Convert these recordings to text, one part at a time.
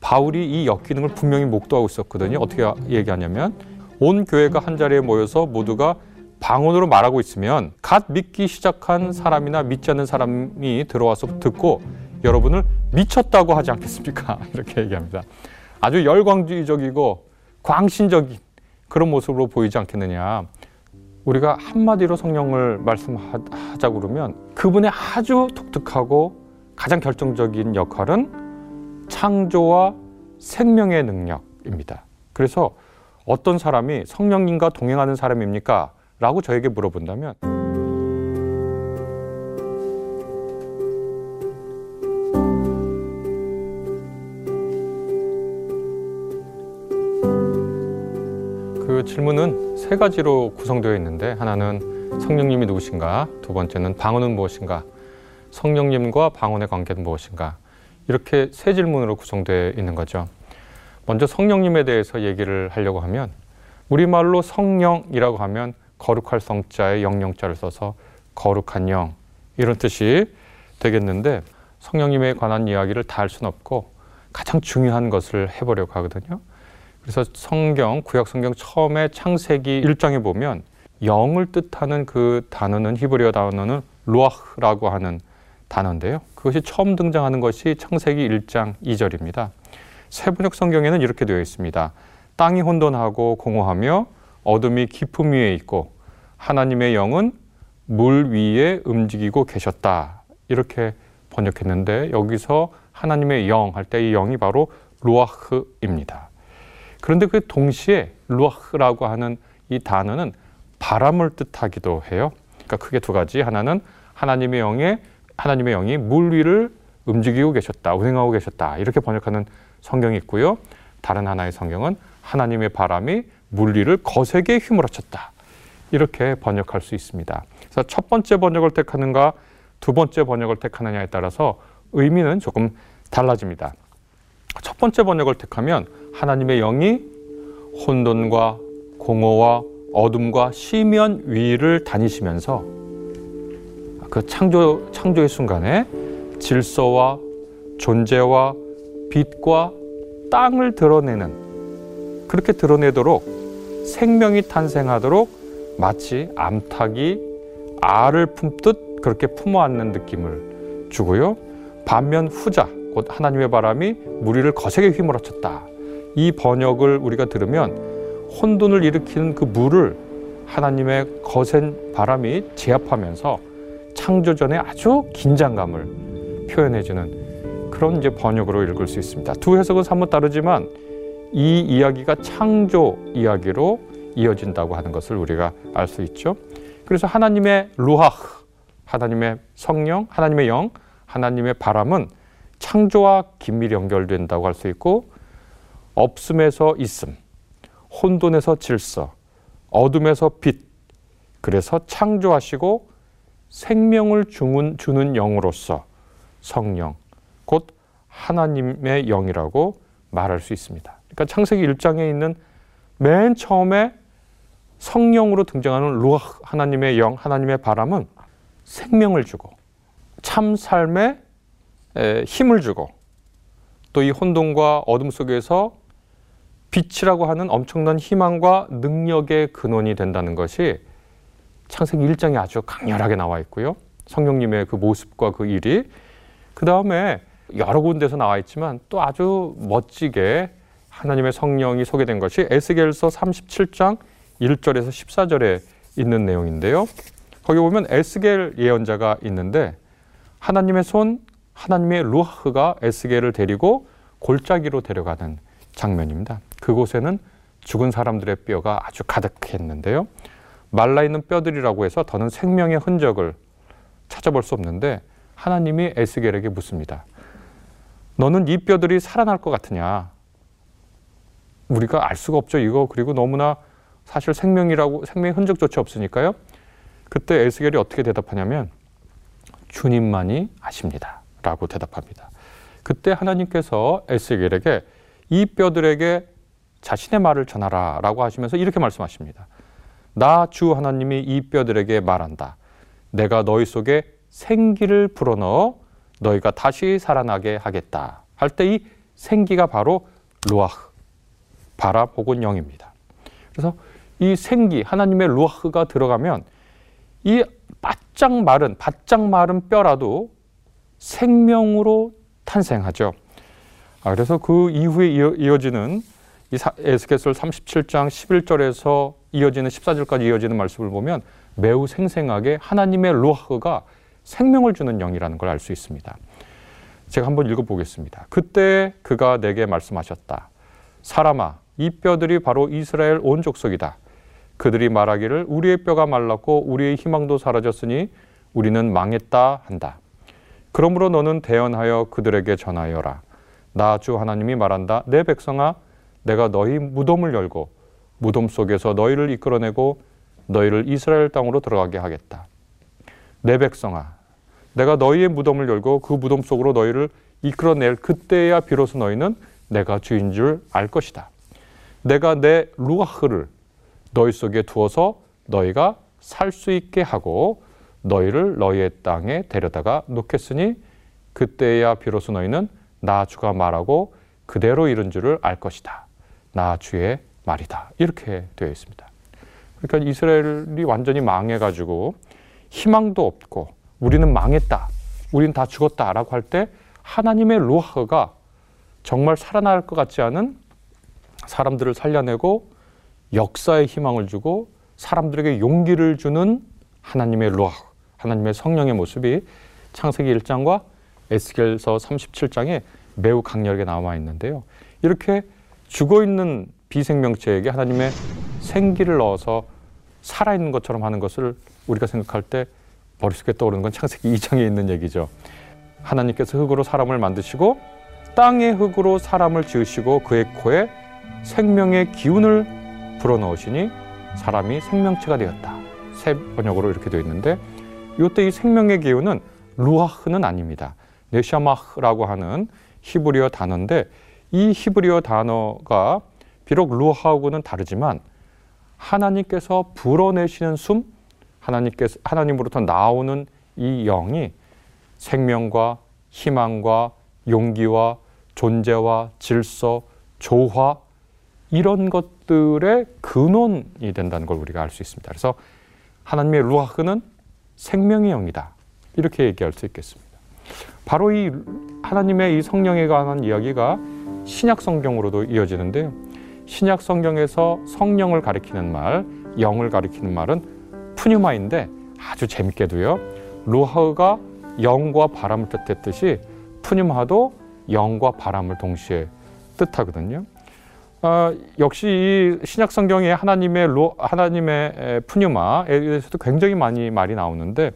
바울이 이 역기능을 분명히 목도하고 있었거든요. 어떻게 얘기하냐면 온 교회가 한 자리에 모여서 모두가 방언으로 말하고 있으면 갓 믿기 시작한 사람이나 믿지 않는 사람이 들어와서 듣고 여러분을 미쳤다고 하지 않겠습니까? 이렇게 얘기합니다. 아주 열광주의적이고 광신적인 그런 모습으로 보이지 않겠느냐. 우리가 한마디로 성령을 말씀하자고 그러면 그분의 아주 독특하고 가장 결정적인 역할은 창조와 생명의 능력입니다. 그래서 어떤 사람이 성령님과 동행하는 사람입니까? 라고 저에게 물어본다면 그 질문은 세 가지로 구성되어 있는데 하나는 성령님이 누구신가, 두 번째는 방언은 무엇인가, 성령님과 방언의 관계는 무엇인가 이렇게 세 질문으로 구성되어 있는 거죠. 먼저 성령님에 대해서 얘기를 하려고 하면 우리말로 성령이라고 하면 거룩할 성자에 영영자를 써서 거룩한 영 이런 뜻이 되겠는데 성령님에 관한 이야기를 다 할 수는 없고 가장 중요한 것을 해보려고 하거든요. 그래서 성경 구약 성경 처음에 창세기 1장에 보면 영을 뜻하는 그 단어는 히브리어 단어는 루아흐라고 하는 단어인데요. 그것이 처음 등장하는 것이 창세기 1장 2절입니다. 세번역 성경에는 이렇게 되어 있습니다. 땅이 혼돈하고 공허하며 어둠이 깊음 위에 있고 하나님의 영은 물 위에 움직이고 계셨다. 이렇게 번역했는데 여기서 하나님의 영 할 때 이 영이 바로 루아흐입니다. 그런데 그 동시에 루아흐라고 하는 이 단어는 바람을 뜻하기도 해요. 그러니까 크게 두 가지. 하나는 하나님의 영에 하나님의 영이 물 위를 움직이고 계셨다, 운행하고 계셨다. 이렇게 번역하는 성경이 있고요. 다른 하나의 성경은 하나님의 바람이 물리를 거세게 휘몰아쳤다. 이렇게 번역할 수 있습니다. 그래서 첫 번째 번역을 택하는가 두 번째 번역을 택하느냐에 따라서 의미는 조금 달라집니다. 첫 번째 번역을 택하면 하나님의 영이 혼돈과 공허와 어둠과 시면 위를 다니시면서 그 창조 창조의 순간에 질서와 존재와 빛과 땅을 드러내는 그렇게 드러내도록 생명이 탄생하도록 마치 암탉이 알을 품듯 그렇게 품어안는 느낌을 주고요. 반면 후자 곧 하나님의 바람이 무리를 거세게 휘몰아쳤다. 이 번역을 우리가 들으면 혼돈을 일으키는 그 물을 하나님의 거센 바람이 제압하면서 창조전에 아주 긴장감을 표현해주는 그런 이제 번역으로 읽을 수 있습니다. 두 해석은 사뭇 다르지만 이 이야기가 창조 이야기로 이어진다고 하는 것을 우리가 알 수 있죠. 그래서 하나님의 루하흐, 하나님의 성령, 하나님의 영, 하나님의 바람은 창조와 긴밀히 연결된다고 할 수 있고 없음에서 있음, 혼돈에서 질서, 어둠에서 빛, 그래서 창조하시고 생명을 주는, 영으로서 성령, 곧 하나님의 영이라고 말할 수 있습니다. 그러니까 창세기 1장에 있는 맨 처음에 성령으로 등장하는 루아 하나님의 영, 하나님의 바람은 생명을 주고 참 삶에 힘을 주고 또 이 혼돈과 어둠 속에서 빛이라고 하는 엄청난 희망과 능력의 근원이 된다는 것이 창세기 1장에 아주 강렬하게 나와 있고요. 성령님의 그 모습과 그 일이 그 다음에 여러 군데서 나와 있지만 또 아주 멋지게 하나님의 성령이 소개된 것이 에스겔서 37장 1절에서 14절에 있는 내용인데요. 거기 보면 에스겔 예언자가 있는데 하나님의 손, 하나님의 루하흐가 에스겔을 데리고 골짜기로 데려가는 장면입니다. 그곳에는 죽은 사람들의 뼈가 아주 가득했는데요. 말라 있는 뼈들이라고 해서 더는 생명의 흔적을 찾아볼 수 없는데 하나님이 에스겔에게 묻습니다. 너는 이 뼈들이 살아날 것 같으냐? 우리가 알 수가 없죠. 이거 그리고 너무나 사실 생명이라고 생명의 흔적조차 없으니까요. 그때 에스겔이 어떻게 대답하냐면 주님만이 아십니다. 라고 대답합니다. 그때 하나님께서 에스겔에게 이 뼈들에게 자신의 말을 전하라 라고 하시면서 이렇게 말씀하십니다. 나 주 하나님이 이 뼈들에게 말한다. 내가 너희 속에 생기를 불어넣어 너희가 다시 살아나게 하겠다. 할 때 이 생기가 바로 루아흐, 바람 혹은 영입니다. 그래서 이 생기, 하나님의 루아흐가 들어가면 이 바짝 마른, 바짝 마른 뼈라도 생명으로 탄생하죠. 아, 그래서 그 이후에 이어, 지는 에스겔서 37장 11절에서 이어지는 14절까지 이어지는 말씀을 보면 매우 생생하게 하나님의 루아흐가 생명을 주는 영이라는 걸 알 수 있습니다. 제가 한번 읽어보겠습니다. 그때 그가 내게 말씀하셨다. 사람아, 이 뼈들이 바로 이스라엘 온 족속이다. 그들이 말하기를 우리의 뼈가 말랐고 우리의 희망도 사라졌으니 우리는 망했다 한다. 그러므로 너는 대언하여 그들에게 전하여라. 나 주 하나님이 말한다. 내 백성아, 내가 너희 무덤을 열고 무덤 속에서 너희를 이끌어내고 너희를 이스라엘 땅으로 들어가게 하겠다. 내 백성아, 내가 너희의 무덤을 열고 그 무덤 속으로 너희를 이끌어낼 그때야 비로소 너희는 내가 주인 줄 알 것이다. 내가 내 루아흐를 너희 속에 두어서 너희가 살 수 있게 하고 너희를 너희의 땅에 데려다가 놓겠으니 그때야 비로소 너희는 나 주가 말하고 그대로 이룬 줄을 알 것이다. 나 주의 말이다. 이렇게 되어 있습니다. 그러니까 이스라엘이 완전히 망해가지고 희망도 없고 우리는 망했다. 우리는 다 죽었다라고 할 때 하나님의 루하가 정말 살아날 것 같지 않은 사람들을 살려내고 역사의 희망을 주고 사람들에게 용기를 주는 하나님의 루하, 하나님의 성령의 모습이 창세기 1장과 에스겔서 37장에 매우 강렬하게 남아 있는데요. 이렇게 죽어 있는 비생명체에게 하나님의 생기를 넣어서 살아있는 것처럼 하는 것을 우리가 생각할 때 머릿속에 떠오르는 건 창세기 2장에 있는 얘기죠. 하나님께서 흙으로 사람을 만드시고 땅의 흙으로 사람을 지으시고 그의 코에 생명의 기운을 불어넣으시니 사람이 생명체가 되었다. 새 번역으로 이렇게 되어 있는데 이때 이 생명의 기운은 루아흐는 아닙니다. 네샤마흐라고 하는 히브리어 단어인데 이 히브리어 단어가 비록 루아하고는 다르지만 하나님께서 불어내시는 숨, 하나님께서 하나님으로부터 나오는 이 영이 생명과 희망과 용기와 존재와 질서, 조화 이런 것들의 근원이 된다는 걸 우리가 알 수 있습니다. 그래서 하나님의 루아흐는 생명의 영이다. 이렇게 얘기할 수 있겠습니다. 바로 이 하나님의 이 성령에 관한 이야기가 신약 성경으로도 이어지는데요. 신약 성경에서 성령을 가리키는 말, 영을 가리키는 말은 푸뉴마인데 아주 재밌게도요. 루하가 영과 바람을 뜻했듯이 푸뉴마도 영과 바람을 동시에 뜻하거든요. 어, 역시 이 신약 성경에 하나님의 로, 하나님의 푸뉴마에 대해서도 굉장히 많이 말이 나오는데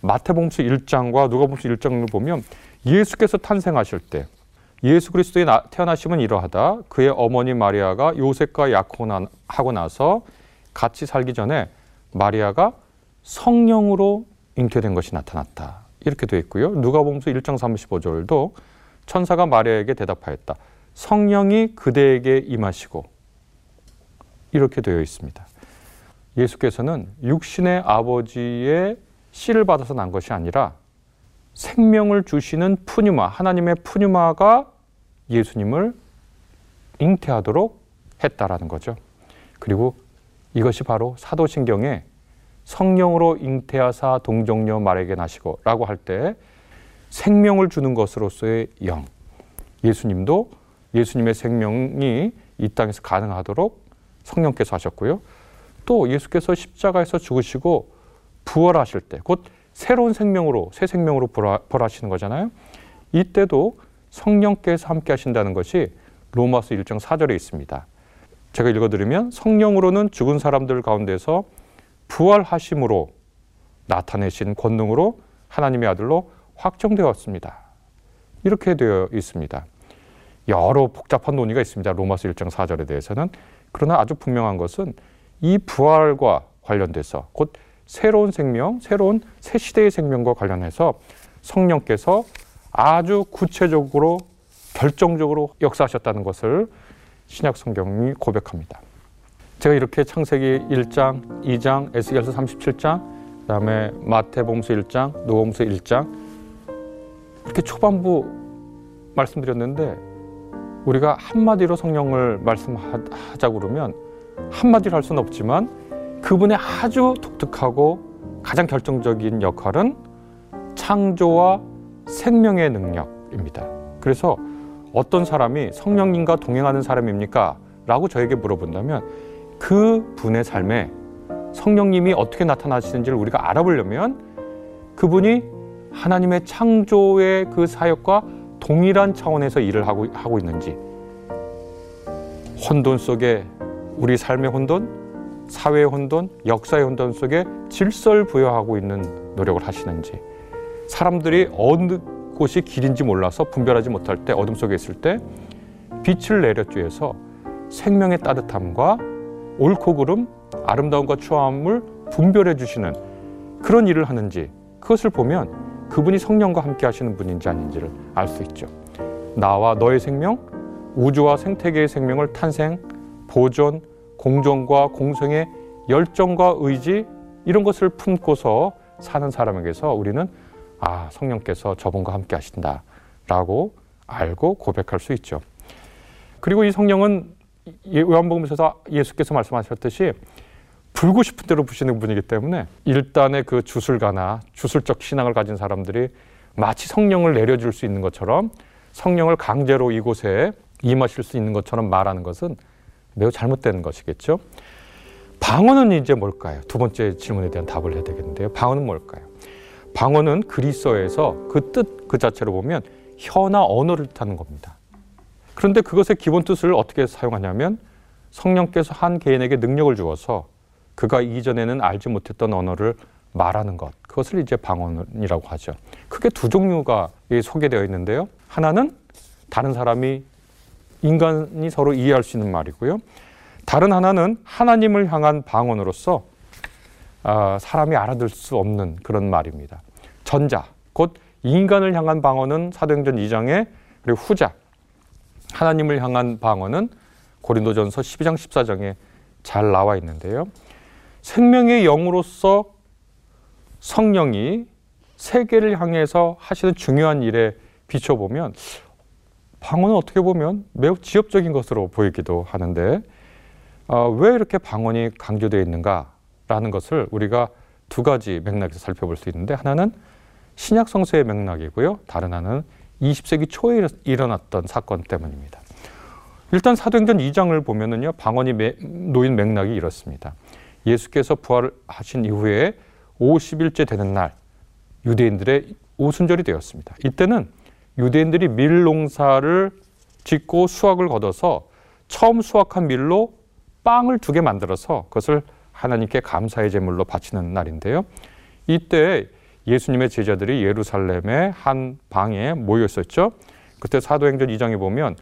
마태복음서 1장과 누가복음서 1장을 보면 예수께서 탄생하실 때 예수 그리스도의 태어나심은 이러하다. 그의 어머니 마리아가 요셉과 약혼하고 나서 같이 살기 전에 마리아가 성령으로 잉태된 것이 나타났다. 이렇게 되어 있고요. 누가복음서 1장 35절도 천사가 마리아에게 대답하였다. 성령이 그대에게 임하시고 이렇게 되어 있습니다. 예수께서는 육신의 아버지의 씨를 받아서 난 것이 아니라 생명을 주시는 푸뉴마, 하나님의 푸뉴마가 예수님을 잉태하도록 했다라는 거죠. 그리고 이것이 바로 사도신경에 성령으로 잉태하사 동정녀 말에게 나시고 라고 할 때 생명을 주는 것으로서의 영. 예수님도 예수님의 생명이 이 땅에서 가능하도록 성령께서 하셨고요. 또 예수께서 십자가에서 죽으시고 부활하실 때 곧 새로운 생명으로 새 생명으로 부활하시는 거잖아요. 이때도 성령께서 함께 하신다는 것이 로마서 1장 4절에 있습니다. 제가 읽어드리면 성령으로는 죽은 사람들 가운데서 부활하심으로 나타내신 권능으로 하나님의 아들로 확정되었습니다. 이렇게 되어 있습니다. 여러 복잡한 논의가 있습니다. 로마서 1장 4절에 대해서는. 그러나 아주 분명한 것은 이 부활과 관련돼서 곧 새로운 생명, 새로운 새 시대의 생명과 관련해서 성령께서 아주 구체적으로 결정적으로 역사하셨다는 것을 신약 성경이 고백합니다. 제가 이렇게 창세기 1장, 2장, 에스겔서 37장, 그다음에 마태복음서 1장, 노복음서 1장 이렇게 초반부 말씀드렸는데 우리가 한마디로 성령을 말씀하자고 그러면 한마디로 할 수는 없지만 그분의 아주 독특하고 가장 결정적인 역할은 창조와 생명의 능력입니다. 그래서 어떤 사람이 성령님과 동행하는 사람입니까? 라고 저에게 물어본다면 그 분의 삶에 성령님이 어떻게 나타나시는지를 우리가 알아보려면 그분이 하나님의 창조의 그 사역과 동일한 차원에서 일을 하고, 하고 있는지 혼돈 속에 우리 삶의 혼돈, 사회의 혼돈, 역사의 혼돈 속에 질서를 부여하고 있는 노력을 하시는지 사람들이 어느 곳이 길인지 몰라서 분별하지 못할 때 어둠 속에 있을 때 빛을 내려주어서 생명의 따뜻함과 옳고 그름, 아름다움과 추함을 분별해 주시는 그런 일을 하는지 그것을 보면 그분이 성령과 함께 하시는 분인지 아닌지를 알 수 있죠. 나와 너의 생명, 우주와 생태계의 생명을 탄생, 보존, 공존과 공생의 열정과 의지 이런 것을 품고서 사는 사람에게서 우리는 아, 성령께서 저분과 함께 하신다라고 알고 고백할 수 있죠. 그리고 이 성령은 예, 요한복음에서 예수께서 말씀하셨듯이 불고 싶은 대로 부시는 분이기 때문에 일단의 그 주술가나 주술적 신앙을 가진 사람들이 마치 성령을 내려줄 수 있는 것처럼 성령을 강제로 이곳에 임하실 수 있는 것처럼 말하는 것은 매우 잘못된 것이겠죠. 방언은 이제 뭘까요? 두 번째 질문에 대한 답을 해야 되겠는데요. 방언은 뭘까요? 방언은 그리스어에서 그 뜻 그 자체로 보면 혀나 언어를 뜻하는 겁니다. 그런데 그것의 기본 뜻을 어떻게 사용하냐면 성령께서 한 개인에게 능력을 주어서 그가 이전에는 알지 못했던 언어를 말하는 것. 그것을 이제 방언이라고 하죠. 크게 두 종류가 소개되어 있는데요. 하나는 다른 사람이 인간이 서로 이해할 수 있는 말이고요. 다른 하나는 하나님을 향한 방언으로서 아, 사람이 알아들 수 없는 그런 말입니다. 전자, 곧 인간을 향한 방언은 사도행전 2장에 그리고 후자, 하나님을 향한 방언은 고린도전서 12장 14장에 잘 나와 있는데요. 생명의 영으로서 성령이 세계를 향해서 하시는 중요한 일에 비춰보면 방언은 어떻게 보면 매우 지엽적인 것으로 보이기도 하는데 어, 왜 이렇게 방언이 강조되어 있는가 라는 것을 우리가 두 가지 맥락에서 살펴볼 수 있는데 하나는 신약 성서의 맥락이고요. 다른 하나는 20세기 초에 일어났던 사건 때문입니다. 일단 사도행전 2장을 보면은요. 방언이 놓인 맥락이 이렇습니다. 예수께서 부활하신 이후에 50일째 되는 날 유대인들의 오순절이 되었습니다. 이때는 유대인들이 밀 농사를 짓고 수확을 거둬서 처음 수확한 밀로 빵을 두 개 만들어서 그것을 하나님께 감사의 제물로 바치는 날인데요. 이때 예수님의 제자들이 예루살렘의 한 방에 모여 있었죠. 그때 사도행전 2장에 보면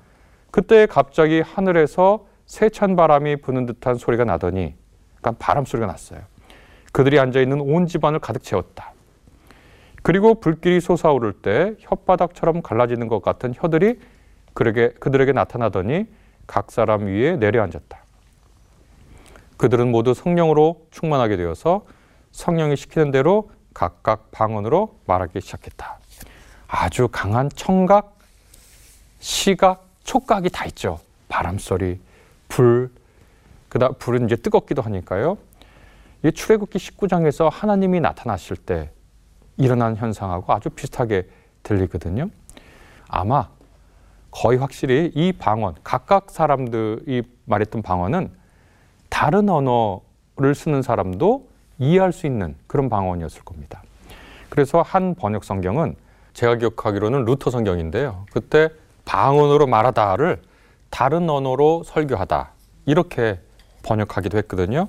그때 갑자기 하늘에서 세찬 바람이 부는 듯한 소리가 나더니 그러니까 바람 소리가 났어요. 그들이 앉아 있는 온 집안을 가득 채웠다. 그리고 불길이 솟아오를 때 혓바닥처럼 갈라지는 것 같은 혀들이 그들에게 나타나더니 각 사람 위에 내려앉았다. 그들은 모두 성령으로 충만하게 되어서 성령이 시키는 대로 각각 방언으로 말하기 시작했다. 아주 강한 청각, 시각, 촉각이 다 있죠. 바람 소리, 불, 그다음 불은 이제 뜨겁기도 하니까요. 이 출애굽기 19장에서 하나님이 나타나실 때 일어난 현상하고 아주 비슷하게 들리거든요. 아마 거의 확실히 이 방언, 각각 사람들이 말했던 방언은 다른 언어를 쓰는 사람도 이해할 수 있는 그런 방언이었을 겁니다. 그래서 한 번역 성경은 제가 기억하기로는 루터 성경인데요. 그때 방언으로 말하다를 다른 언어로 설교하다 이렇게 번역하기도 했거든요.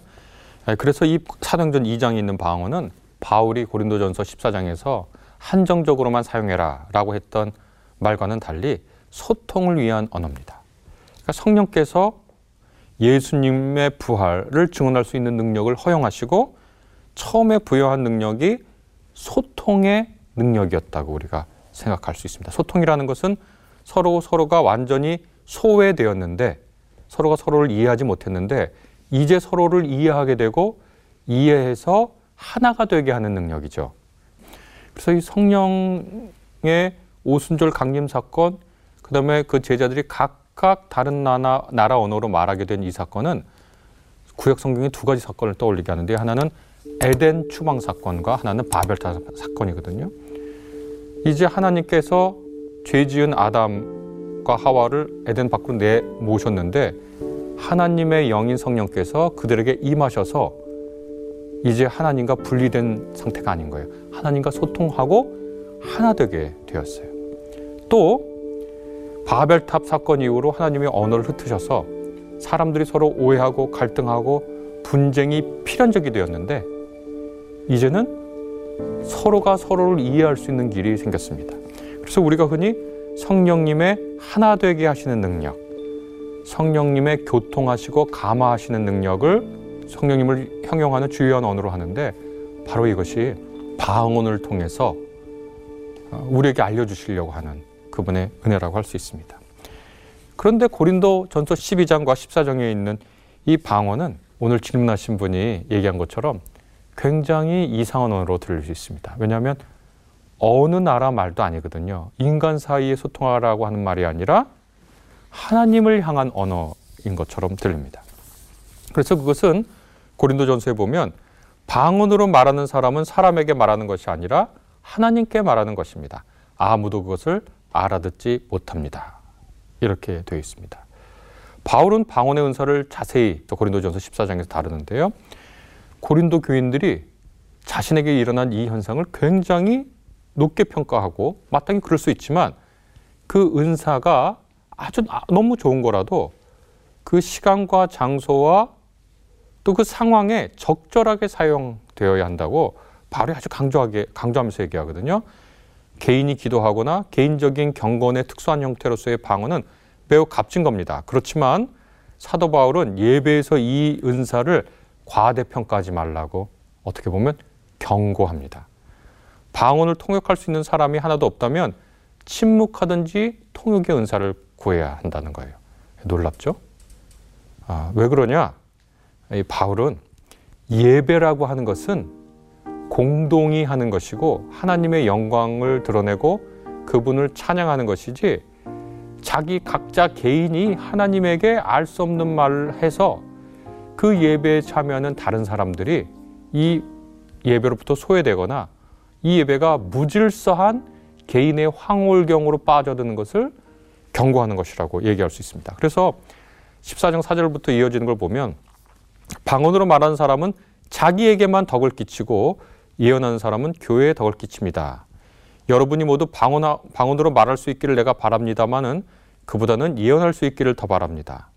예, 그래서 이 사도행전 2장에 있는 방언은 바울이 고린도전서 14장에서 한정적으로만 사용해라 라고 했던 말과는 달리 소통을 위한 언어입니다. 그러니까 성령께서 예수님의 부활을 증언할 수 있는 능력을 허용하시고 처음에 부여한 능력이 소통의 능력이었다고 우리가 생각할 수 있습니다. 소통이라는 것은 서로 서로가 완전히 소외되었는데 서로가 서로를 이해하지 못했는데 이제 서로를 이해하게 되고 이해해서 하나가 되게 하는 능력이죠. 그래서 이 성령의 오순절 강림 사건, 그 다음에 그 제자들이 각 각각 다른 나라, 나라 언어로 말하게 된 이 사건은 구약 성경의 두 가지 사건을 떠올리게 하는데 하나는 에덴 추방 사건과 하나는 바벨탑 사건이거든요. 이제 하나님께서 죄 지은 아담과 하와를 에덴 밖으로 내 모셨는데 하나님의 영인 성령께서 그들에게 임하셔서 이제 하나님과 분리된 상태가 아닌 거예요. 하나님과 소통하고 하나 되게 되었어요. 또 바벨탑 사건 이후로 하나님의 언어를 흩으셔서 사람들이 서로 오해하고 갈등하고 분쟁이 필연적이 되었는데 이제는 서로가 서로를 이해할 수 있는 길이 생겼습니다. 그래서 우리가 흔히 성령님의 하나 되게 하시는 능력, 성령님의 교통하시고 감화하시는 능력을 성령님을 형용하는 주요한 언어로 하는데 바로 이것이 방언을 통해서 어, 우리에게 알려주시려고 하는 그분의 은혜라고 할 수 있습니다. 그런데 고린도 전서 12장과 14장에 있는 이 방언은 오늘 질문하신 분이 얘기한 것처럼 굉장히 이상한 언어로 들릴 수 있습니다. 왜냐하면 어느 나라 말도 아니거든요. 인간 사이에 소통하라고 하는 말이 아니라 하나님을 향한 언어인 것처럼 들립니다. 그래서 그것은 고린도전서에 보면 방언으로 말하는 사람은 사람에게 말하는 것이 아니라 하나님께 말하는 것입니다. 아무도 그것을 알아듣지 못합니다. 이렇게 되어 있습니다. 바울은 방언의 은사를 자세히 고린도전서 14장에서 다루는데요. 고린도 교인들이 자신에게 일어난 이 현상을 굉장히 높게 평가하고 마땅히 그럴 수 있지만 그 은사가 아주 너무 좋은 거라도 그 시간과 장소와 또 그 상황에 적절하게 사용되어야 한다고 바울이 아주 강조하게 강조하면서 얘기하거든요. 개인이 기도하거나 개인적인 경건의 특수한 형태로서의 방언은 매우 값진 겁니다. 그렇지만 사도 바울은 예배에서 이 은사를 과대평가하지 말라고 어떻게 보면 경고합니다. 방언을 통역할 수 있는 사람이 하나도 없다면 침묵하든지 통역의 은사를 구해야 한다는 거예요. 놀랍죠? 아, 왜 그러냐? 이 바울은 예배라고 하는 것은 공동이 하는 것이고 하나님의 영광을 드러내고 그분을 찬양하는 것이지 자기 각자 개인이 하나님에게 알 수 없는 말을 해서 그 예배에 참여하는 다른 사람들이 이 예배로부터 소외되거나 이 예배가 무질서한 개인의 황홀경으로 빠져드는 것을 경고하는 것이라고 얘기할 수 있습니다. 그래서 14장 4절부터 이어지는 걸 보면 방언으로 말하는 사람은 자기에게만 덕을 끼치고 예언하는 사람은 교회에 덕을 끼칩니다. 여러분이 모두 방언, 방언으로 말할 수 있기를 내가 바랍니다마는 그보다는 예언할 수 있기를 더 바랍니다.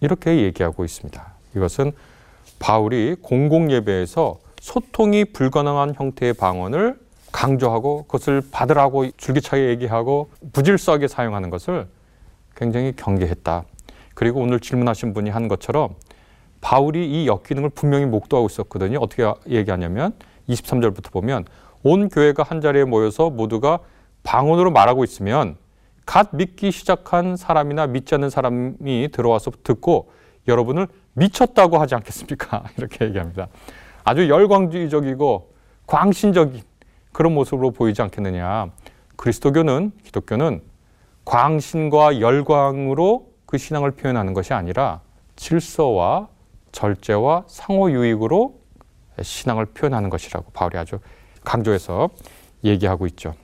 이렇게 얘기하고 있습니다. 이것은 바울이 공공예배에서 소통이 불가능한 형태의 방언을 강조하고 그것을 받으라고 줄기차게 얘기하고 부질서하게 사용하는 것을 굉장히 경계했다. 그리고 오늘 질문하신 분이 한 것처럼 바울이 이 역기능을 분명히 목도하고 있었거든요. 어떻게 얘기하냐면 23절부터 보면 온 교회가 한 자리에 모여서 모두가 방언으로 말하고 있으면 갓 믿기 시작한 사람이나 믿지 않는 사람이 들어와서 듣고 여러분을 미쳤다고 하지 않겠습니까? 이렇게 얘기합니다. 아주 열광주의적이고 광신적인 그런 모습으로 보이지 않겠느냐. 그리스도교는, 기독교는 광신과 열광으로 그 신앙을 표현하는 것이 아니라 질서와 절제와 상호 유익으로 신앙을 표현하는 것이라고 바울이 아주 강조해서 얘기하고 있죠.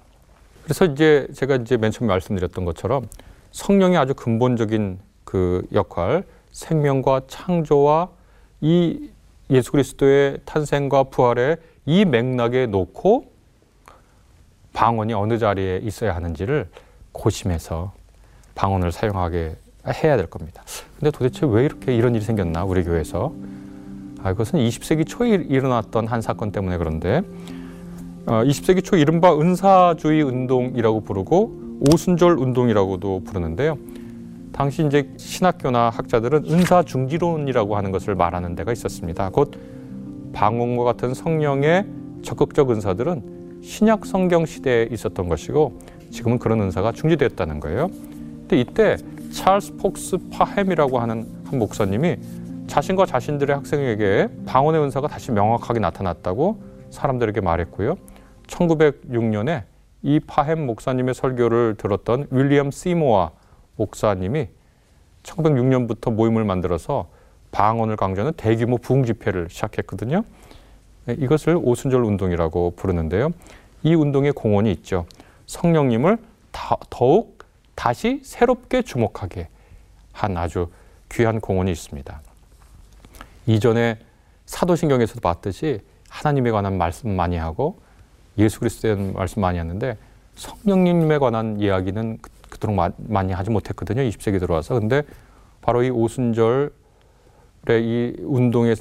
그래서 이제 제가 이제 맨 처음에 말씀드렸던 것처럼 성령의 아주 근본적인 그 역할, 생명과 창조와 이 예수 그리스도의 탄생과 부활의 이 맥락에 놓고 방언이 어느 자리에 있어야 하는지를 고심해서 방언을 사용하게 해야 될 겁니다. 근데 도대체 왜 이렇게 이런 일이 생겼나 우리 교회에서 아, 그것은 20세기 초에 일어났던 한 사건 때문에 그런데 어, 20세기 초 이른바 은사주의 운동이라고 부르고 오순절 운동이라고도 부르는데요. 당시 이제 신학교나 학자들은 은사 중지론이라고 하는 것을 말하는 데가 있었습니다. 곧 방언과 같은 성령의 적극적 은사들은 신약 성경 시대에 있었던 것이고 지금은 그런 은사가 중지되었다는 거예요. 근데 이때 찰스 폭스 파햄이라고 하는 한 목사님이 자신과 자신들의 학생에게 방언의 은사가 다시 명확하게 나타났다고 사람들에게 말했고요. 1906년에 이 파햄 목사님의 설교를 들었던 윌리엄 시모아 목사님이 1906년부터 모임을 만들어서 방언을 강조하는 대규모 부흥 집회를 시작했거든요. 네, 이것을 오순절 운동이라고 부르는데요. 이 운동의 공헌이 있죠. 성령님을 다, 더욱 다시 새롭게 주목하게 한 아주 귀한 공헌이 있습니다. 이전에 사도신경에서도 봤듯이 하나님에 관한 말씀 많이 하고 예수 그리스도에 대한 말씀 많이 했는데 성령님에 관한 이야기는 그, 그토록 마, 많이 하지 못했거든요. 20세기 들어와서. 근데 바로 이 오순절의 이 운동의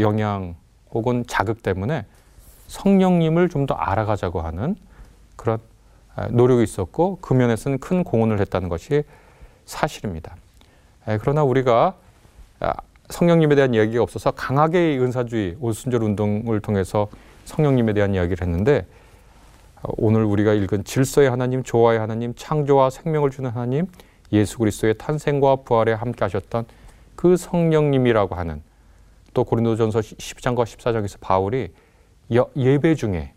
영향 혹은 자극 때문에 성령님을 좀 더 알아가자고 하는 그런 노력이 있었고 그 면에서는 큰 공헌을 했다는 것이 사실입니다. 그러나 우리가 아, 성령님에 대한 이야기가 없어서 강하게 은사주의 오순절 운동을 통해서 성령님에 대한 이야기를 했는데 어, 오늘 우리가 읽은 질서의 하나님, 조화의 하나님, 창조와 생명을 주는 하나님, 예수 그리스도의 탄생과 부활에 함께 하셨던 그 성령님이라고 하는 또 고린도전서 12장과 14장에서 바울이 예배 중에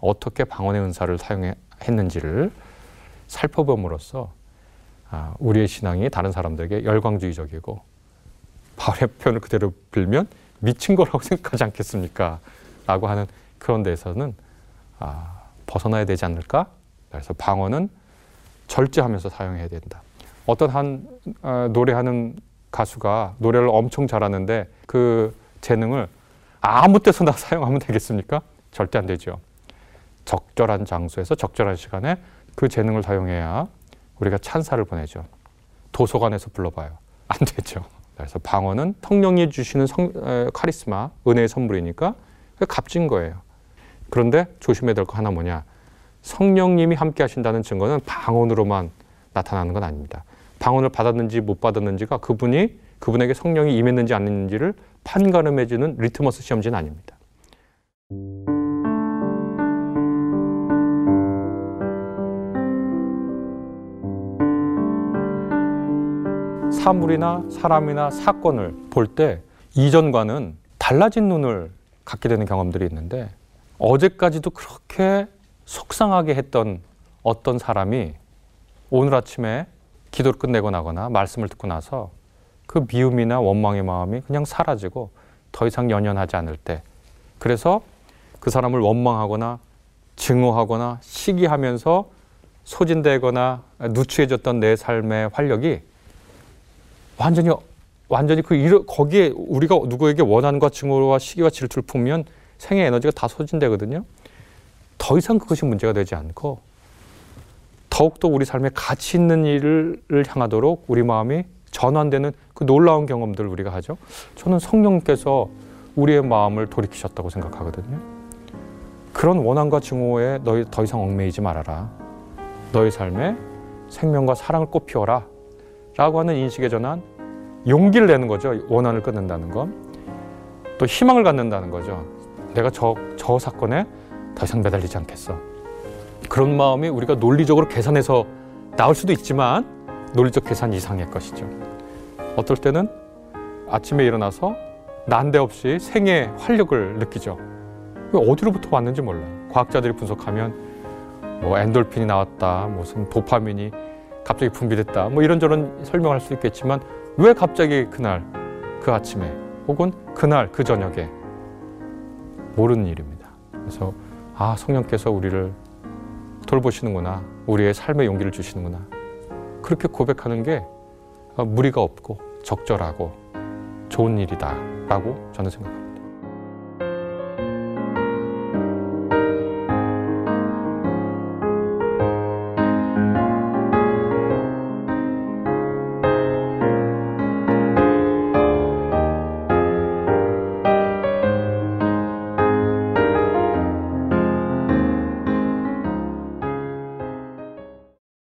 어떻게 방언의 은사를 사용했는지를 살펴봄으로써 아, 우리의 신앙이 다른 사람들에게 열광주의적이고 바울의 표현을 그대로 빌면 미친 거라고 생각하지 않겠습니까? 라고 하는 그런 데서는 아, 벗어나야 되지 않을까? 그래서 방언은 절제하면서 사용해야 된다. 어떤 한 어, 노래하는 가수가 노래를 엄청 잘하는데 그 재능을 아무 때서나 사용하면 되겠습니까? 절대 안 되죠. 적절한 장소에서 적절한 시간에 그 재능을 사용해야 우리가 찬사를 보내죠. 도서관에서 불러봐요. 안 되죠. 그래서 방언은 성령이 주시는 성, 에, 카리스마, 은혜의 선물이니까 값진 거예요. 그런데 조심해야 될 거 하나 뭐냐. 성령님이 함께 하신다는 증거는 방언으로만 나타나는 건 아닙니다. 방언을 받았는지 못 받았는지가 그분이 그분에게 성령이 임했는지 아닌지를 판가름해주는 리트머스 시험지는 아닙니다. 사물이나 사람이나 사건을 볼 때 이전과는 달라진 눈을 갖게 되는 경험들이 있는데 어제까지도 그렇게 속상하게 했던 어떤 사람이 오늘 아침에 기도를 끝내고 나거나 말씀을 듣고 나서 그 미움이나 원망의 마음이 그냥 사라지고 더 이상 연연하지 않을 때 그래서 그 사람을 원망하거나 증오하거나 시기하면서 소진되거나 누추해졌던 내 삶의 활력이 완전히 완전히 그 일, 거기에 우리가 누구에게 원한과 증오와 시기와 질투를 품으면 생의 에너지가 다 소진되거든요. 더 이상 그것이 문제가 되지 않고 더욱더 우리 삶에 가치 있는 일을 향하도록 우리 마음이 전환되는 그 놀라운 경험들을 우리가 하죠. 저는 성령께서 우리의 마음을 돌이키셨다고 생각하거든요. 그런 원한과 증오에 너희 더 이상 얽매이지 말아라. 너희 삶에 생명과 사랑을 꽃피워라. 라고 하는 인식의 전환, 용기를 내는 거죠. 원한을 끊는다는 건. 또 희망을 갖는다는 거죠. 내가 저, 저 사건에 더 이상 매달리지 않겠어. 그런 마음이 우리가 논리적으로 계산해서 나올 수도 있지만 논리적 계산 이상의 것이죠. 어떨 때는 아침에 일어나서 난데없이 생의 활력을 느끼죠. 어디로부터 왔는지 몰라요. 과학자들이 분석하면 뭐 엔돌핀이 나왔다, 무슨 도파민이 갑자기 분비됐다, 뭐 이런저런 설명할 수 있겠지만 왜 갑자기 그날, 그 아침에, 혹은 그날, 그 저녁에 모르는 일입니다. 그래서 아 성령께서 우리를 돌보시는구나, 우리의 삶의 용기를 주시는구나. 그렇게 고백하는 게 무리가 없고 적절하고 좋은 일이다 라고 저는 생각합니다.